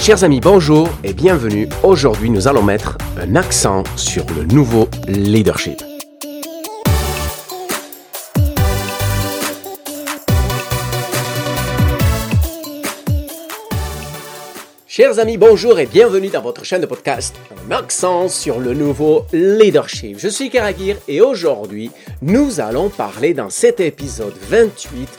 Chers amis, bonjour et bienvenue. Aujourd'hui, nous allons mettre un accent sur le nouveau leadership. Chers amis, bonjour et bienvenue dans votre chaîne de podcast Un accent sur le nouveau leadership. Je suis Karagir et aujourd'hui, nous allons parler dans cet épisode 28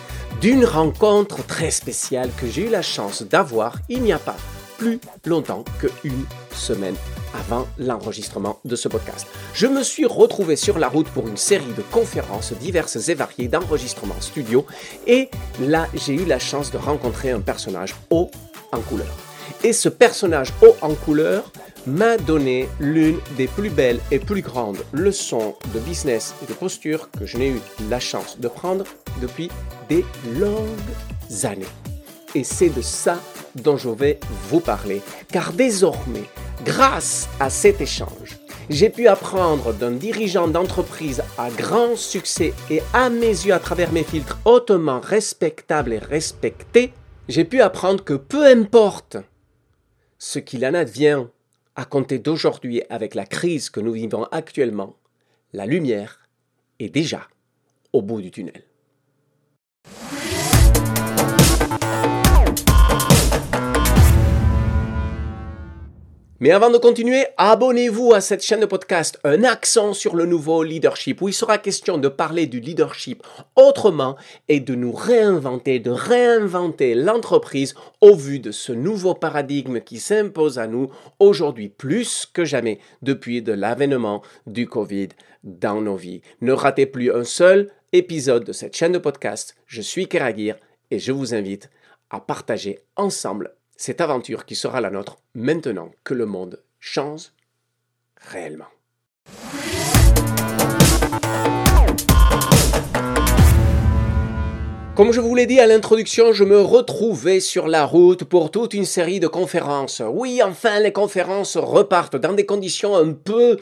d'une rencontre très spéciale que j'ai eu la chance d'avoir il n'y a pas plus longtemps qu'une semaine avant l'enregistrement de ce podcast. Je me suis retrouvé sur la route pour une série de conférences diverses et variées d'enregistrements studio et là j'ai eu la chance de rencontrer un personnage haut en couleur. Et ce personnage haut en couleur m'a donné l'une des plus belles et plus grandes leçons de business et de posture que je n'ai eu la chance de prendre depuis des longues années. Et c'est de ça dont je vais vous parler, car désormais, grâce à cet échange, j'ai pu apprendre d'un dirigeant d'entreprise à grand succès et à mes yeux à travers mes filtres hautement respectable et respecté, j'ai pu apprendre que peu importe ce qu'il en advient à compter d'aujourd'hui avec la crise que nous vivons actuellement, la lumière est déjà au bout du tunnel. Mais avant de continuer, abonnez-vous à cette chaîne de podcast Un accent sur le nouveau leadership où il sera question de parler du leadership autrement et de nous réinventer, de réinventer l'entreprise au vu de ce nouveau paradigme qui s'impose à nous aujourd'hui plus que jamais depuis de l'avènement du Covid dans nos vies. Ne ratez plus un seul épisode de cette chaîne de podcast. Je suis Keragir et je vous invite à partager ensemble cette aventure qui sera la nôtre maintenant que le monde change réellement. Comme je vous l'ai dit à l'introduction, je me retrouvais sur la route pour toute une série de conférences. Oui, enfin, les conférences repartent dans des conditions un peu,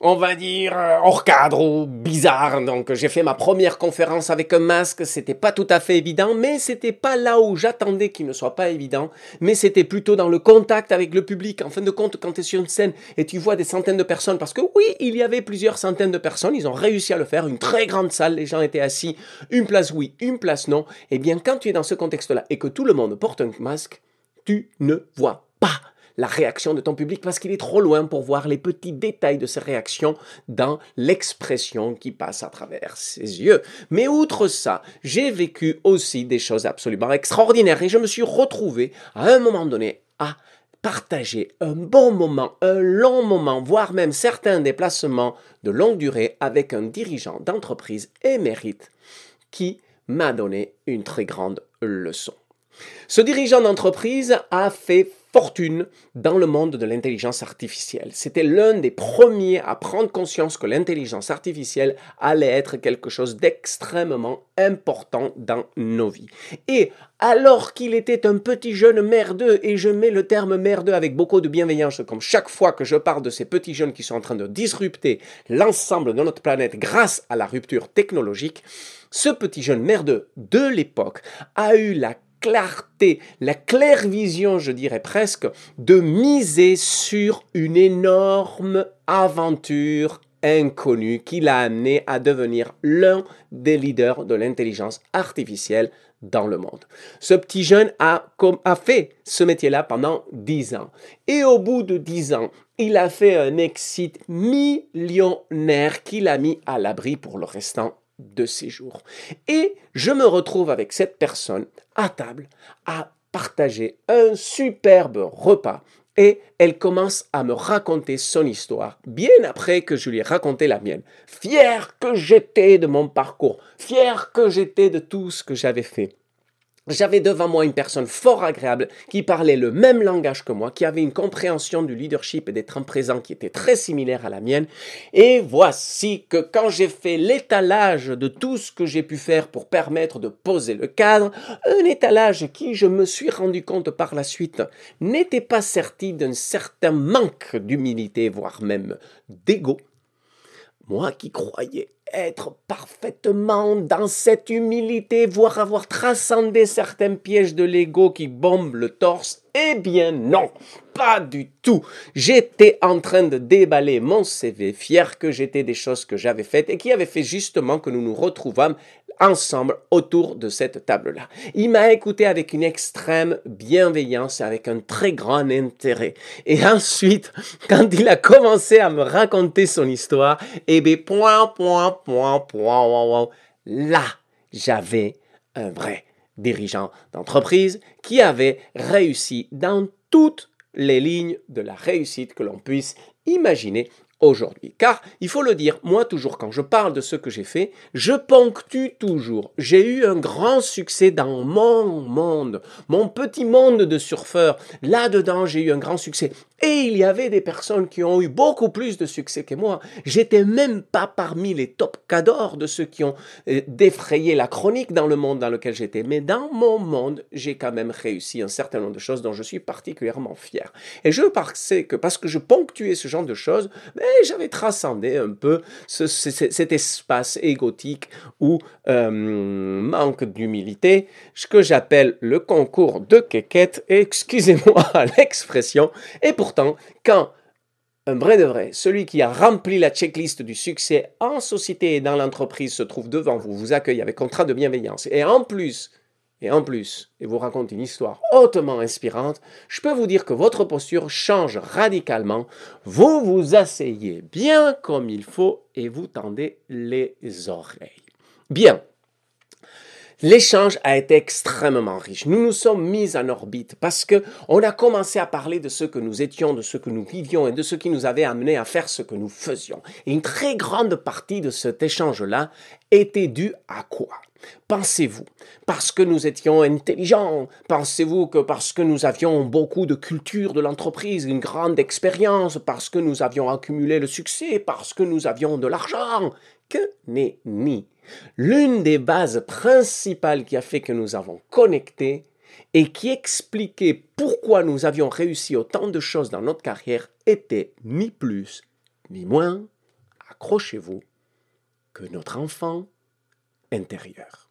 on va dire, hors cadre ou bizarres. Donc, j'ai fait ma première conférence avec un masque. C'était pas tout à fait évident, mais c'était pas là où j'attendais qu'il ne soit pas évident. Mais c'était plutôt dans le contact avec le public. En fin de compte, quand tu es sur une scène et tu vois des centaines de personnes, parce que oui, il y avait plusieurs centaines de personnes, ils ont réussi à le faire. Une très grande salle, les gens étaient assis. Une place oui, une place non, eh bien quand tu es dans ce contexte-là et que tout le monde porte un masque, tu ne vois pas la réaction de ton public parce qu'il est trop loin pour voir les petits détails de ses réactions dans l'expression qui passe à travers ses yeux. Mais outre ça, j'ai vécu aussi des choses absolument extraordinaires et je me suis retrouvé à un moment donné à partager un bon moment, un long moment, voire même certains déplacements de longue durée avec un dirigeant d'entreprise émérite qui m'a donné une très grande leçon. Ce dirigeant d'entreprise a fait fortune dans le monde de l'intelligence artificielle. C'était l'un des premiers à prendre conscience que l'intelligence artificielle allait être quelque chose d'extrêmement important dans nos vies. Et alors qu'il était un petit jeune merdeux, et je mets le terme merdeux avec beaucoup de bienveillance, comme chaque fois que je parle de ces petits jeunes qui sont en train de disrupter l'ensemble de notre planète grâce à la rupture technologique, ce petit jeune merdeux de l'époque a eu la clarté, la claire vision, je dirais presque, de miser sur une énorme aventure inconnue qui l'a amené à devenir l'un des leaders de l'intelligence artificielle dans le monde. Ce petit jeune a, a fait ce métier-là pendant dix ans. Et au bout de dix ans, il a fait un exit millionnaire qui l'a mis à l'abri pour le restant de ses jours. Et je me retrouve avec cette personne à table à partager un superbe repas et elle commence à me raconter son histoire, bien après que je lui ai raconté la mienne. Fier que j'étais de mon parcours, fier que j'étais de tout ce que j'avais fait. J'avais devant moi une personne fort agréable qui parlait le même langage que moi, qui avait une compréhension du leadership et d'être en présent qui était très similaire à la mienne. Et voici que quand j'ai fait l'étalage de tout ce que j'ai pu faire pour permettre de poser le cadre, un étalage qui, je me suis rendu compte par la suite, n'était pas certi d'un certain manque d'humilité, voire même d'ego, moi qui croyais être parfaitement dans cette humilité, voire avoir transcendé certains pièges de l'ego qui bombent le torse, Eh bien non, pas du tout. J'étais en train de déballer mon CV, fier que j'étais des choses que j'avais faites et qui avaient fait justement que nous nous retrouvâmes ensemble autour de cette table-là. Il m'a écouté avec une extrême bienveillance avec un très grand intérêt. Et ensuite, quand il a commencé à me raconter son histoire, eh bien, point, point, point, point, là, j'avais un vrai dirigeant d'entreprise qui avait réussi dans toutes les lignes de la réussite que l'on puisse imaginer aujourd'hui. Car, il faut le dire, moi toujours quand je parle de ce que j'ai fait, je ponctue toujours. J'ai eu un grand succès dans mon monde, mon petit monde de surfeurs. Là-dedans, j'ai eu un grand succès. Et il y avait des personnes qui ont eu beaucoup plus de succès que moi. J'étais même pas parmi les top cadors de ceux qui ont euh, défrayé la chronique dans le monde dans lequel j'étais. Mais dans mon monde, j'ai quand même réussi un certain nombre de choses dont je suis particulièrement fier. Et je pensais que parce que je ponctuais ce genre de choses, ben, j'avais transcendé un peu cet espace égotique ou euh, manque d'humilité, ce que j'appelle le concours de quéquette. Excusez-moi l'expression. Et pour pourtant, quand un vrai de vrai, celui qui a rempli la checklist du succès en société et dans l'entreprise se trouve devant vous, vous accueille avec contrat de bienveillance, et en plus, et en plus, et vous raconte une histoire hautement inspirante, je peux vous dire que votre posture change radicalement. Vous vous asseyez bien comme il faut et vous tendez les oreilles. Bien, L'échange a été extrêmement riche. Nous nous sommes mis en orbite parce que on a commencé à parler de ce que nous étions, de ce que nous vivions et de ce qui nous avait amené à faire ce que nous faisions. Et une très grande partie de cet échange-là était due à quoi? Pensez-vous, parce que nous étions intelligents, pensez-vous que parce que nous avions beaucoup de culture de l'entreprise, une grande expérience, parce que nous avions accumulé le succès, parce que nous avions de l'argent, que nenni. L'une des bases principales qui a fait que nous avons connecté et qui expliquait pourquoi nous avions réussi autant de choses dans notre carrière était ni plus ni moins, accrochez-vous, que notre enfant intérieur.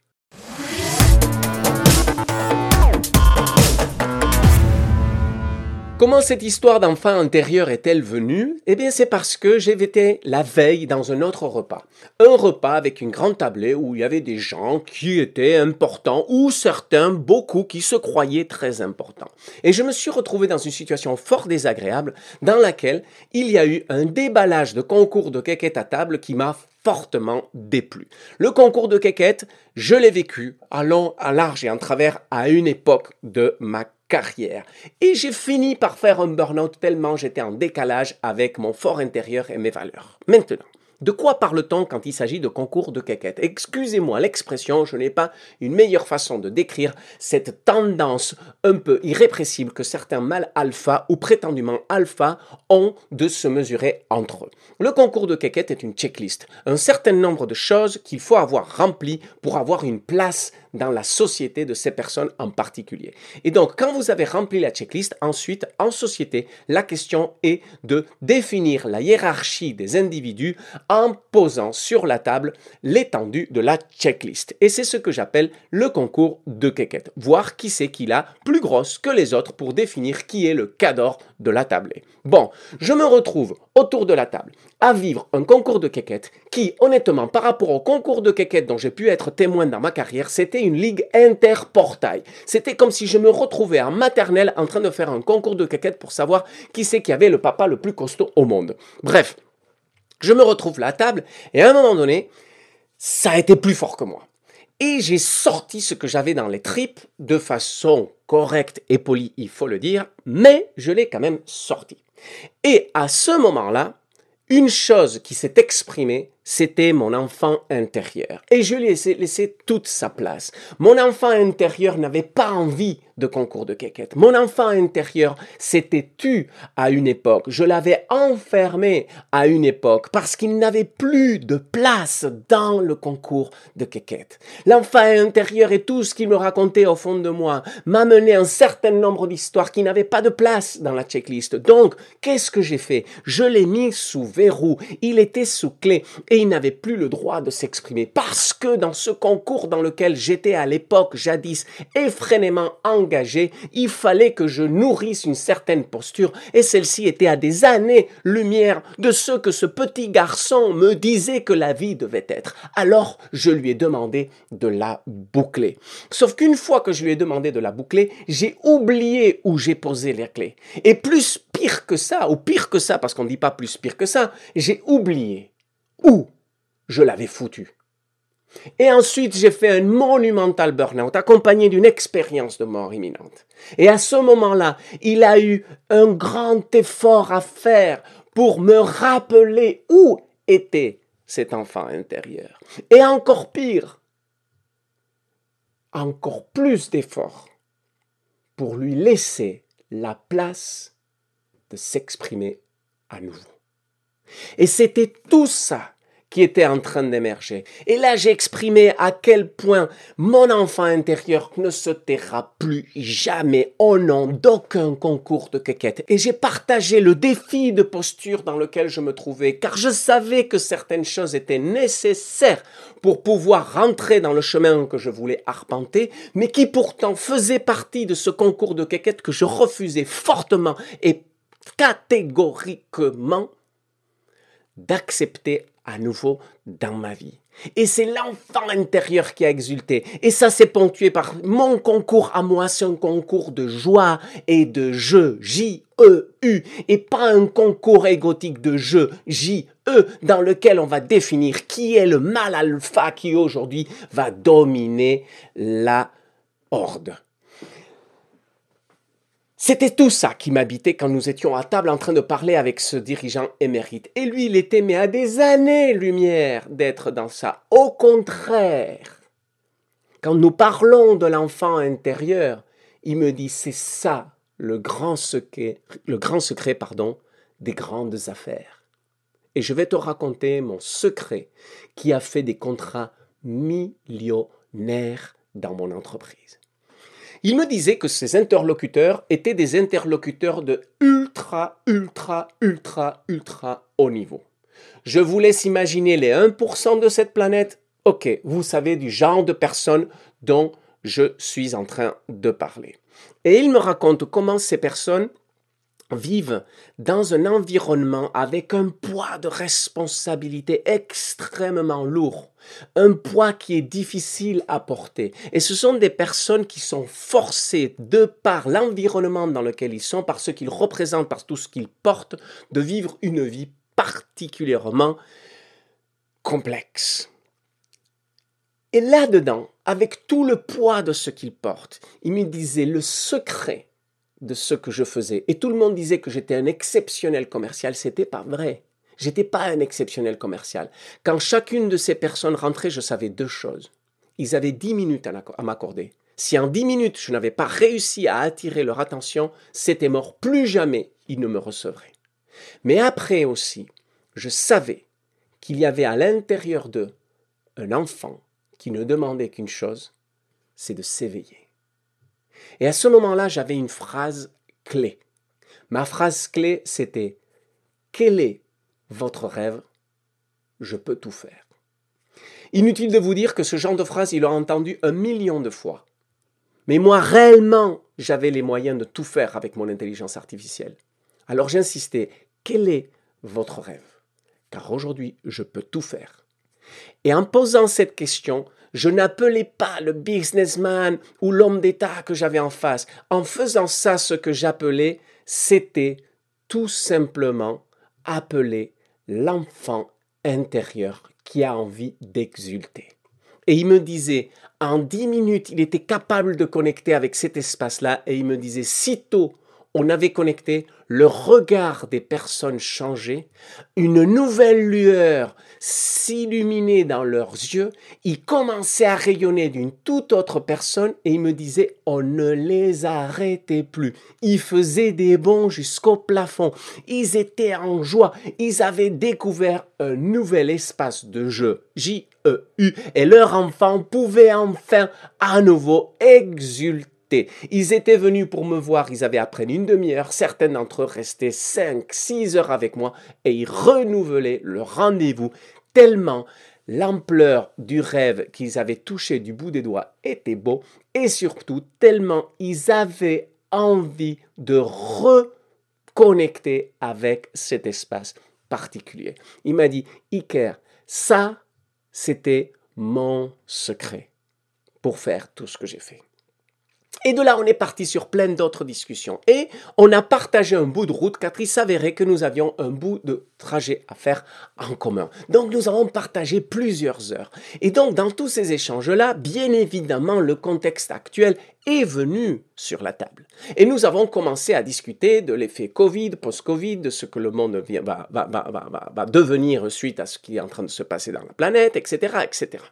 Comment cette histoire d'enfant intérieur est-elle venue? Eh bien, c'est parce que été la veille dans un autre repas. Un repas avec une grande tablée où il y avait des gens qui étaient importants ou certains, beaucoup, qui se croyaient très importants. Et je me suis retrouvé dans une situation fort désagréable dans laquelle il y a eu un déballage de concours de quéquette à table qui m'a fortement déplu. Le concours de quéquette, je l'ai vécu à long, à large et en travers à une époque de ma carrière. Et j'ai fini par faire un burn-out tellement j'étais en décalage avec mon fort intérieur et mes valeurs. Maintenant, de quoi parle-t-on quand il s'agit de concours de quéquette Excusez-moi l'expression, je n'ai pas une meilleure façon de décrire cette tendance un peu irrépressible que certains mâles alpha ou prétendument alpha ont de se mesurer entre eux. Le concours de quéquette est une checklist, un certain nombre de choses qu'il faut avoir remplies pour avoir une place dans la société de ces personnes en particulier. Et donc, quand vous avez rempli la checklist, ensuite, en société, la question est de définir la hiérarchie des individus en posant sur la table l'étendue de la checklist. Et c'est ce que j'appelle le concours de quéquette. Voir qui c'est qui l'a plus grosse que les autres pour définir qui est le cador de la tablée. Bon, je me retrouve autour de la table à vivre un concours de quéquette qui, honnêtement, par rapport au concours de quéquette dont j'ai pu être témoin dans ma carrière, c'était une ligue interportail. C'était comme si je me retrouvais en maternelle en train de faire un concours de quéquette pour savoir qui c'est qui avait le papa le plus costaud au monde. Bref, je me retrouve là à table et à un moment donné, ça a été plus fort que moi. Et j'ai sorti ce que j'avais dans les tripes de façon correcte et polie, il faut le dire, mais je l'ai quand même sorti. Et à ce moment-là, une chose qui s'est exprimée, c'était mon enfant intérieur. Et je lui ai laissé toute sa place. Mon enfant intérieur n'avait pas envie de concours de quéquette. Mon enfant intérieur s'était tu à une époque. Je l'avais enfermé à une époque parce qu'il n'avait plus de place dans le concours de quéquette. L'enfant intérieur et tout ce qu'il me racontait au fond de moi m'a mené un certain nombre d'histoires qui n'avaient pas de place dans la checklist. Donc, qu'est-ce que j'ai fait? Je l'ai mis sous verrou. Il était sous clé. Et il n'avait plus le droit de s'exprimer parce que dans ce concours dans lequel j'étais à l'époque jadis effrénément engagé, il fallait que je nourrisse une certaine posture et celle-ci était à des années-lumière de ce que ce petit garçon me disait que la vie devait être. Alors je lui ai demandé de la boucler. Sauf qu'une fois que je lui ai demandé de la boucler, j'ai oublié où j'ai posé les clés. Et plus pire que ça, ou pire que ça, parce qu'on ne dit pas plus pire que ça, j'ai oublié où je l'avais foutu. Et ensuite, j'ai fait un monumental burn-out accompagné d'une expérience de mort imminente. Et à ce moment-là, il a eu un grand effort à faire pour me rappeler où était cet enfant intérieur. Et encore pire, encore plus d'efforts pour lui laisser la place de s'exprimer à nouveau. Et c'était tout ça qui était en train d'émerger. Et là, j'ai exprimé à quel point mon enfant intérieur ne se taira plus jamais au nom d'aucun concours de quéquette. Et j'ai partagé le défi de posture dans lequel je me trouvais, car je savais que certaines choses étaient nécessaires pour pouvoir rentrer dans le chemin que je voulais arpenter, mais qui pourtant faisaient partie de ce concours de quéquette que je refusais fortement et catégoriquement d'accepter à nouveau dans ma vie. Et c'est l'enfant intérieur qui a exulté. Et ça s'est ponctué par mon concours à moi, c'est un concours de joie et de jeu, J-E-U, et pas un concours égotique de jeu, J-E, dans lequel on va définir qui est le mal alpha qui aujourd'hui va dominer la horde. C'était tout ça qui m'habitait quand nous étions à table en train de parler avec ce dirigeant émérite. Et lui, il était mais à des années-lumière d'être dans ça. Au contraire, quand nous parlons de l'enfant intérieur, il me dit c'est ça le grand secret, le grand secret pardon, des grandes affaires. Et je vais te raconter mon secret qui a fait des contrats millionnaires dans mon entreprise. Il me disait que ses interlocuteurs étaient des interlocuteurs de ultra, ultra, ultra, ultra haut niveau. Je vous laisse imaginer les 1% de cette planète. Ok, vous savez du genre de personnes dont je suis en train de parler. Et il me raconte comment ces personnes vivent dans un environnement avec un poids de responsabilité extrêmement lourd, un poids qui est difficile à porter. Et ce sont des personnes qui sont forcées, de par l'environnement dans lequel ils sont, par ce qu'ils représentent, par tout ce qu'ils portent, de vivre une vie particulièrement complexe. Et là-dedans, avec tout le poids de ce qu'ils portent, il me disait le secret de ce que je faisais. Et tout le monde disait que j'étais un exceptionnel commercial. C'était pas vrai. J'étais pas un exceptionnel commercial. Quand chacune de ces personnes rentrait, je savais deux choses. Ils avaient dix minutes à m'accorder. Si en dix minutes je n'avais pas réussi à attirer leur attention, c'était mort. Plus jamais ils ne me recevraient. Mais après aussi, je savais qu'il y avait à l'intérieur d'eux un enfant qui ne demandait qu'une chose, c'est de s'éveiller. Et à ce moment-là, j'avais une phrase clé. Ma phrase clé, c'était Quel est votre rêve? Je peux tout faire. Inutile de vous dire que ce genre de phrase, il l'a entendu un million de fois. Mais moi, réellement, j'avais les moyens de tout faire avec mon intelligence artificielle. Alors j'insistais, quel est votre rêve? Car aujourd'hui, je peux tout faire. Et en posant cette question, je n'appelais pas le businessman ou l'homme d'État que j'avais en face. En faisant ça, ce que j'appelais, c'était tout simplement appeler l'enfant intérieur qui a envie d'exulter. Et il me disait, en dix minutes, il était capable de connecter avec cet espace-là, et il me disait, sitôt on avait connecté, le regard des personnes changeait, une nouvelle lueur s'illuminait dans leurs yeux, ils commençaient à rayonner d'une toute autre personne et ils me disaient on ne les arrêtait plus. Ils faisaient des bons jusqu'au plafond. Ils étaient en joie. Ils avaient découvert un nouvel espace de jeu, J-E-U, et leur enfant pouvait enfin à nouveau exulter ils étaient venus pour me voir, ils avaient appris une demi-heure, certains d'entre eux restaient cinq, six heures avec moi et ils renouvelaient le rendez-vous tellement l'ampleur du rêve qu'ils avaient touché du bout des doigts était beau et surtout tellement ils avaient envie de reconnecter avec cet espace particulier. Il m'a dit, Iker, ça, c'était mon secret pour faire tout ce que j'ai fait. Et de là, on est parti sur plein d'autres discussions. Et on a partagé un bout de route car il s'avérait que nous avions un bout de trajet à faire en commun. Donc nous avons partagé plusieurs heures. Et donc dans tous ces échanges-là, bien évidemment, le contexte actuel est venu sur la table. Et nous avons commencé à discuter de l'effet Covid, post-Covid, de ce que le monde va, va, devenir suite à ce qui est en train de se passer dans la planète, etc. etc.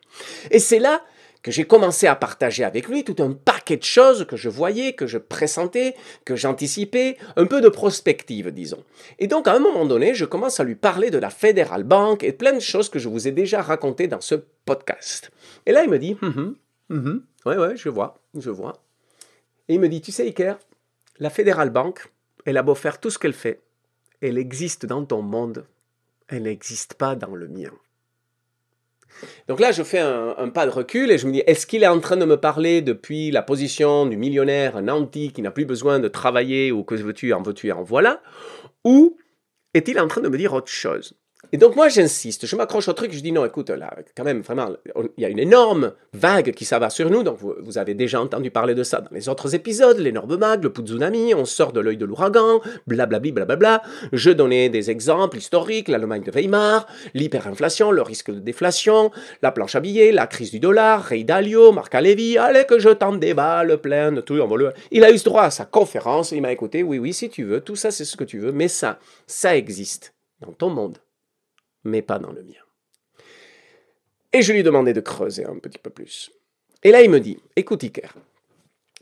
Et c'est là que j'ai commencé à partager avec lui tout un paquet de choses que je voyais, que je pressentais, que j'anticipais, un peu de prospective, disons. Et donc, à un moment donné, je commence à lui parler de la Federal Bank et plein de choses que je vous ai déjà racontées dans ce podcast. Et là, il me dit, hum, hum, ouais, ouais, je vois, je vois. Et il me dit, tu sais, Iker, la Federal Bank, elle a beau faire tout ce qu'elle fait, elle existe dans ton monde, elle n'existe pas dans le mien. Donc là, je fais un, pas de recul et je me dis, est-ce qu'il est en train de me parler depuis la position du millionnaire nanti qui n'a plus besoin de travailler ou que veux-tu, en veux-tu, en voilà Ou est-il en train de me dire autre chose? Et donc moi j'insiste, je m'accroche au truc, je dis non, écoute, là, quand même, vraiment, il y a une énorme vague qui s'abat sur nous, donc vous, avez déjà entendu parler de ça dans les autres épisodes, l'énorme vague, le tsunami, on sort de l'œil de l'ouragan, blablabli, blablabla. Je donnais des exemples historiques, l'Allemagne de Weimar, l'hyperinflation, le risque de déflation, la planche à billets, la crise du dollar, Ray Dalio, Marc Alevi, allez que je t'en déballe plein de trucs. Il a eu ce droit à sa conférence, il m'a écouté, oui, oui, si tu veux, tout ça c'est ce que tu veux, mais ça, ça existe dans ton monde mais pas dans le mien. Et je lui demandais de creuser un petit peu plus. Et là, il me dit, écoute Iker,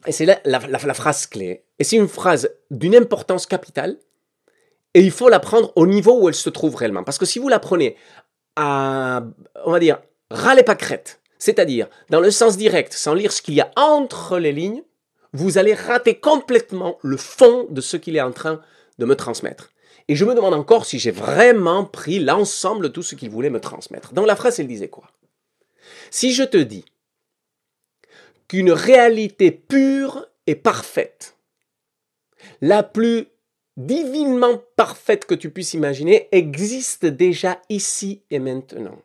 et c'est la, la, phrase clé, et c'est une phrase d'une importance capitale, et il faut la prendre au niveau où elle se trouve réellement. Parce que si vous la prenez à, on va dire, ras les pâquerettes, c'est-à-dire dans le sens direct, sans lire ce qu'il y a entre les lignes, vous allez rater complètement le fond de ce qu'il est en train de me transmettre. Et je me demande encore si j'ai vraiment pris l'ensemble de tout ce qu'il voulait me transmettre. Dans la phrase, elle disait quoi? Si je te dis qu'une réalité pure et parfaite, la plus divinement parfaite que tu puisses imaginer, existe déjà ici et maintenant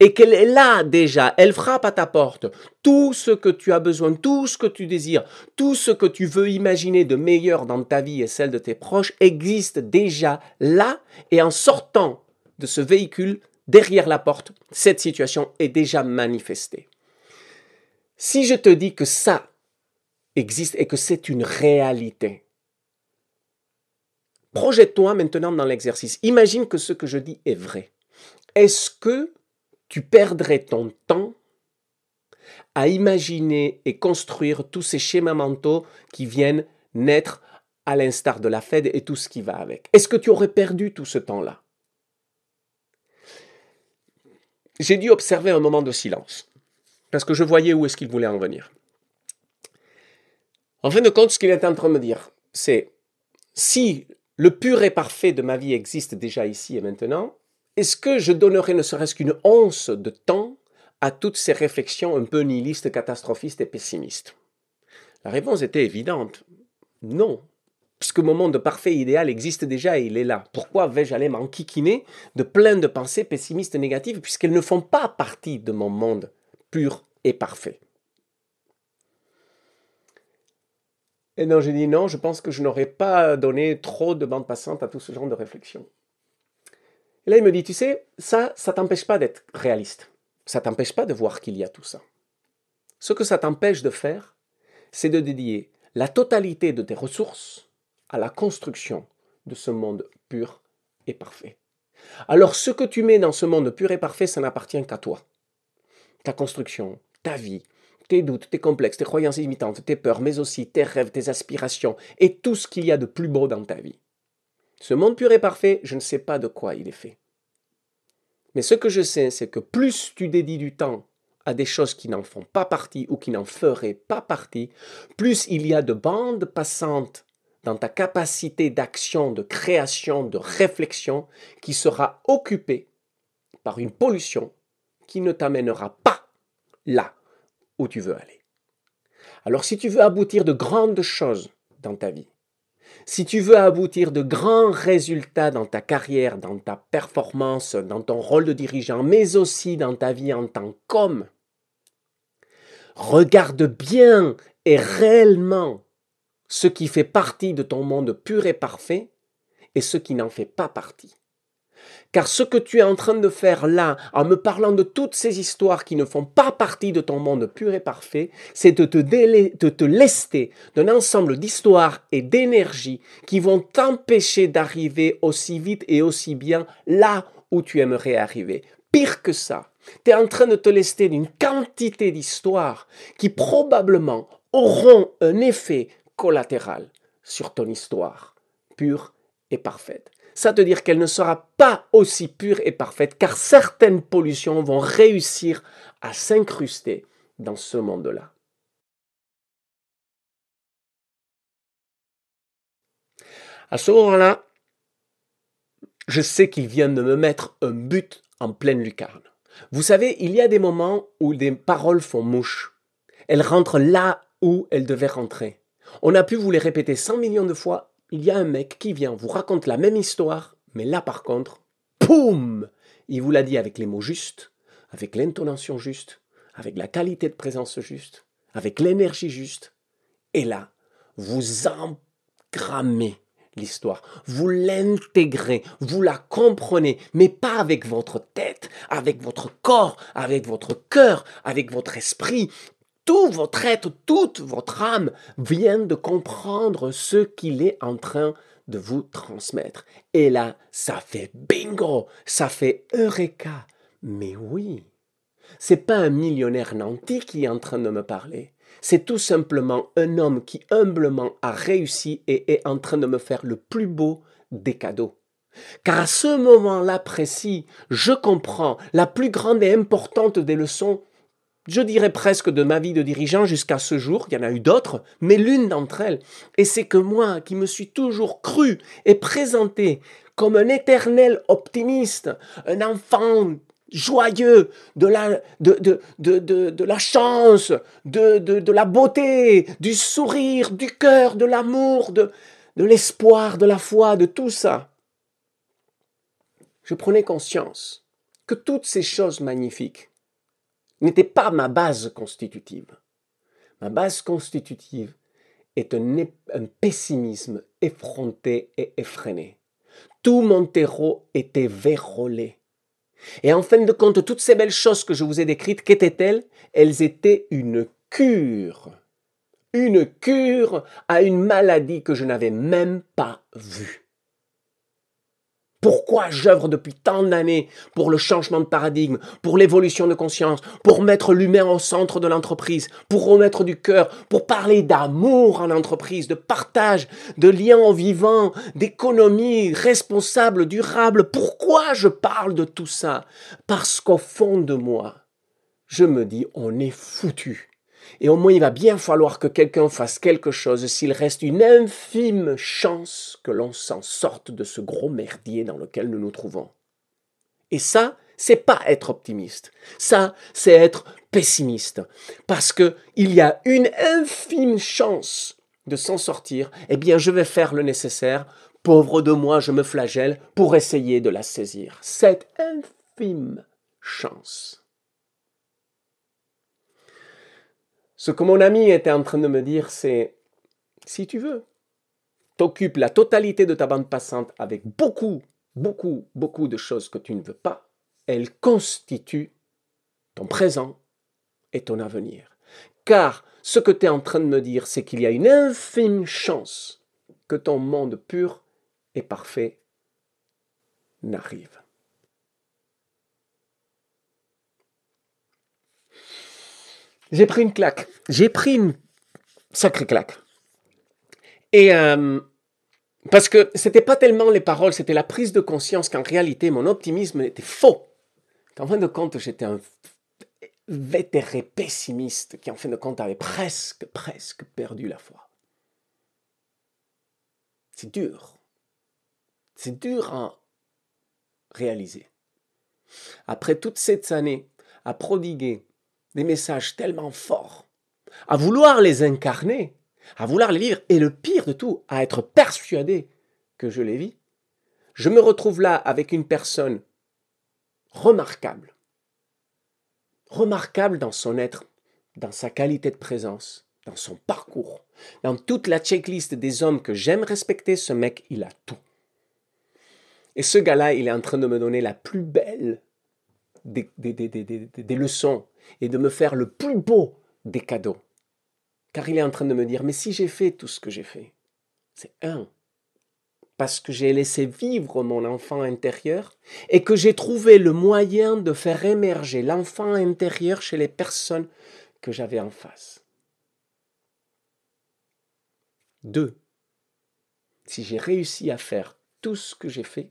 et qu'elle est là déjà, elle frappe à ta porte. Tout ce que tu as besoin, tout ce que tu désires, tout ce que tu veux imaginer de meilleur dans ta vie et celle de tes proches existe déjà là et en sortant de ce véhicule derrière la porte, cette situation est déjà manifestée. Si je te dis que ça existe et que c'est une réalité, projette-toi maintenant dans l'exercice. Imagine que ce que je dis est vrai. Est-ce que tu perdrais ton temps à imaginer et construire tous ces schémas mentaux qui viennent naître à l'instar de la Fed et tout ce qui va avec. Est-ce que tu aurais perdu tout ce temps-là? J'ai dû observer un moment de silence, parce que je voyais où est-ce qu'il voulait en venir. En fin de compte, ce qu'il est en train de me dire, c'est si le pur et parfait de ma vie existe déjà ici et maintenant, est-ce que je donnerais ne serait-ce qu'une once de temps à toutes ces réflexions un peu nihilistes, catastrophistes et pessimistes? La réponse était évidente. Non. Puisque mon monde parfait idéal existe déjà et il est là. Pourquoi vais-je aller m'enquiquiner de plein de pensées pessimistes et négatives puisqu'elles ne font pas partie de mon monde pur et parfait? Et non, j'ai dit non, je pense que je n'aurais pas donné trop de bande passante à tout ce genre de réflexion. Là, il me dit, tu sais, ça, ça t'empêche pas d'être réaliste. Ça t'empêche pas de voir qu'il y a tout ça. Ce que ça t'empêche de faire, c'est de dédier la totalité de tes ressources à la construction de ce monde pur et parfait. Alors ce que tu mets dans ce monde pur et parfait, ça n'appartient qu'à toi. Ta construction, ta vie, tes doutes, tes complexes, tes croyances limitantes, tes peurs, mais aussi tes rêves, tes aspirations et tout ce qu'il y a de plus beau dans ta vie. Ce monde pur et parfait, je ne sais pas de quoi il est fait. Mais ce que je sais, c'est que plus tu dédies du temps à des choses qui n'en font pas partie ou qui n'en feraient pas partie, plus il y a de bandes passantes dans ta capacité d'action, de création, de réflexion qui sera occupée par une pollution qui ne t'amènera pas là où tu veux aller. Alors si tu veux aboutir de grandes choses dans ta vie, si tu veux aboutir de grands résultats dans ta carrière, dans ta performance, dans ton rôle de dirigeant, mais aussi dans ta vie en tant qu'homme, regarde bien et réellement ce qui fait partie de ton monde pur et parfait et ce qui n'en fait pas partie. Car ce que tu es en train de faire là, en me parlant de toutes ces histoires qui ne font pas partie de ton monde pur et parfait, c'est de te, te lester d'un ensemble d'histoires et d'énergie qui vont t'empêcher d'arriver aussi vite et aussi bien là où tu aimerais arriver. Pire que ça, tu es en train de te lester d'une quantité d'histoires qui probablement auront un effet collatéral sur ton histoire pure et parfaite ça veut dire qu'elle ne sera pas aussi pure et parfaite, car certaines pollutions vont réussir à s'incruster dans ce monde-là. À ce moment-là, je sais qu'il vient de me mettre un but en pleine lucarne. Vous savez, il y a des moments où des paroles font mouche. Elles rentrent là où elles devaient rentrer. On a pu vous les répéter 100 millions de fois, il y a un mec qui vient, vous raconte la même histoire, mais là par contre, poum Il vous l'a dit avec les mots justes, avec l'intonation juste, avec la qualité de présence juste, avec l'énergie juste. Et là, vous engrammez l'histoire, vous l'intégrez, vous la comprenez, mais pas avec votre tête, avec votre corps, avec votre cœur, avec votre esprit, tout votre être, toute votre âme vient de comprendre ce qu'il est en train de vous transmettre. Et là, ça fait bingo, ça fait eureka. Mais oui, c'est pas un millionnaire nanti qui est en train de me parler. C'est tout simplement un homme qui humblement a réussi et est en train de me faire le plus beau des cadeaux. Car à ce moment-là précis, je comprends la plus grande et importante des leçons je dirais presque de ma vie de dirigeant jusqu'à ce jour, il y en a eu d'autres, mais l'une d'entre elles, et c'est que moi, qui me suis toujours cru et présenté comme un éternel optimiste, un enfant joyeux de la, chance, de, la beauté, du sourire, du cœur, de l'amour, de l'espoir, de la foi, de tout ça. Je prenais conscience que toutes ces choses magnifiques n'était pas ma base constitutive. Ma base constitutive est un, pessimisme effronté et effréné. Tout mon terreau était vérolé. Et en fin de compte, toutes ces belles choses que je vous ai décrites, qu'étaient-elles? Elles étaient une cure. Une cure à une maladie que je n'avais même pas vue. Pourquoi j'œuvre depuis tant d'années pour le changement de paradigme, pour l'évolution de conscience, pour mettre l'humain au centre de l'entreprise, pour remettre du cœur, pour parler d'amour en entreprise, de partage, de liens au vivant, d'économie responsable, durable. Pourquoi je parle de tout ça? Parce qu'au fond de moi, je me dis on est foutu. Et au moins, il va bien falloir que quelqu'un fasse quelque chose s'il reste une infime chance que l'on s'en sorte de ce gros merdier dans lequel nous nous trouvons. Et ça, c'est pas être optimiste. Ça, c'est être pessimiste. Parce que il y a une infime chance de s'en sortir, eh bien, je vais faire le nécessaire. Pauvre de moi, je me flagelle pour essayer de la saisir. Cette infime chance. Ce que mon ami était en train de me dire, c'est si tu veux, t'occupes la totalité de ta bande passante avec beaucoup, beaucoup, beaucoup de choses que tu ne veux pas, elle constitue ton présent et ton avenir. Car ce que tu es en train de me dire, c'est qu'il y a une infime chance que ton monde pur et parfait n'arrive. J'ai pris une claque. J'ai pris une sacrée claque. Et euh, parce que c'était pas tellement les paroles, c'était la prise de conscience qu'en réalité mon optimisme était faux. En fin de compte, j'étais un vétéré pessimiste qui en fin de compte avait presque, presque perdu la foi. C'est dur. C'est dur à réaliser. après toutes ces années à prodiguer des messages tellement forts, à vouloir les incarner, à vouloir les vivre, et le pire de tout, à être persuadé que je les vis, je me retrouve là avec une personne remarquable, remarquable dans son être, dans sa qualité de présence, dans son parcours, dans toute la checklist des hommes que j'aime respecter, ce mec, il a tout. Et ce gars-là, il est en train de me donner la plus belle des, des, leçons et de me faire le plus beau des cadeaux. Car il est en train de me dire, mais si j'ai fait tout ce que j'ai fait, c'est un, parce que j'ai laissé vivre mon enfant intérieur et que j'ai trouvé le moyen de faire émerger l'enfant intérieur chez les personnes que j'avais en face. Deux, si j'ai réussi à faire tout ce que j'ai fait,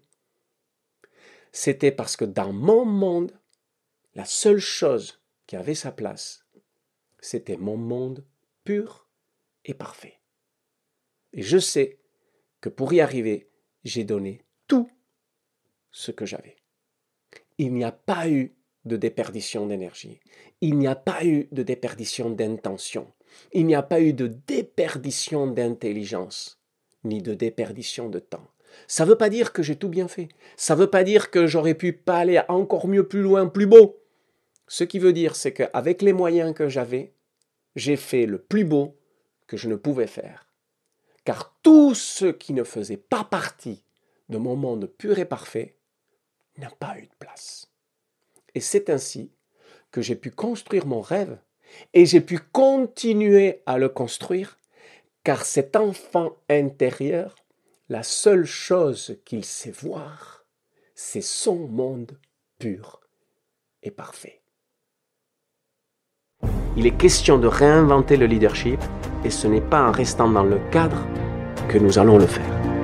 c'était parce que dans mon monde, la seule chose qui avait sa place, c'était mon monde pur et parfait. Et je sais que pour y arriver, j'ai donné tout ce que j'avais. Il n'y a pas eu de déperdition d'énergie. Il n'y a pas eu de déperdition d'intention. Il n'y a pas eu de déperdition d'intelligence, ni de déperdition de temps. Ça ne veut pas dire que j'ai tout bien fait. Ça ne veut pas dire que j'aurais pu pas aller encore mieux, plus loin, plus beau. Ce qui veut dire, c'est qu'avec les moyens que j'avais, j'ai fait le plus beau que je ne pouvais faire. Car tout ce qui ne faisait pas partie de mon monde pur et parfait n'a pas eu de place. Et c'est ainsi que j'ai pu construire mon rêve et j'ai pu continuer à le construire, car cet enfant intérieur, la seule chose qu'il sait voir, c'est son monde pur et parfait. Il est question de réinventer le leadership et ce n'est pas en restant dans le cadre que nous allons le faire.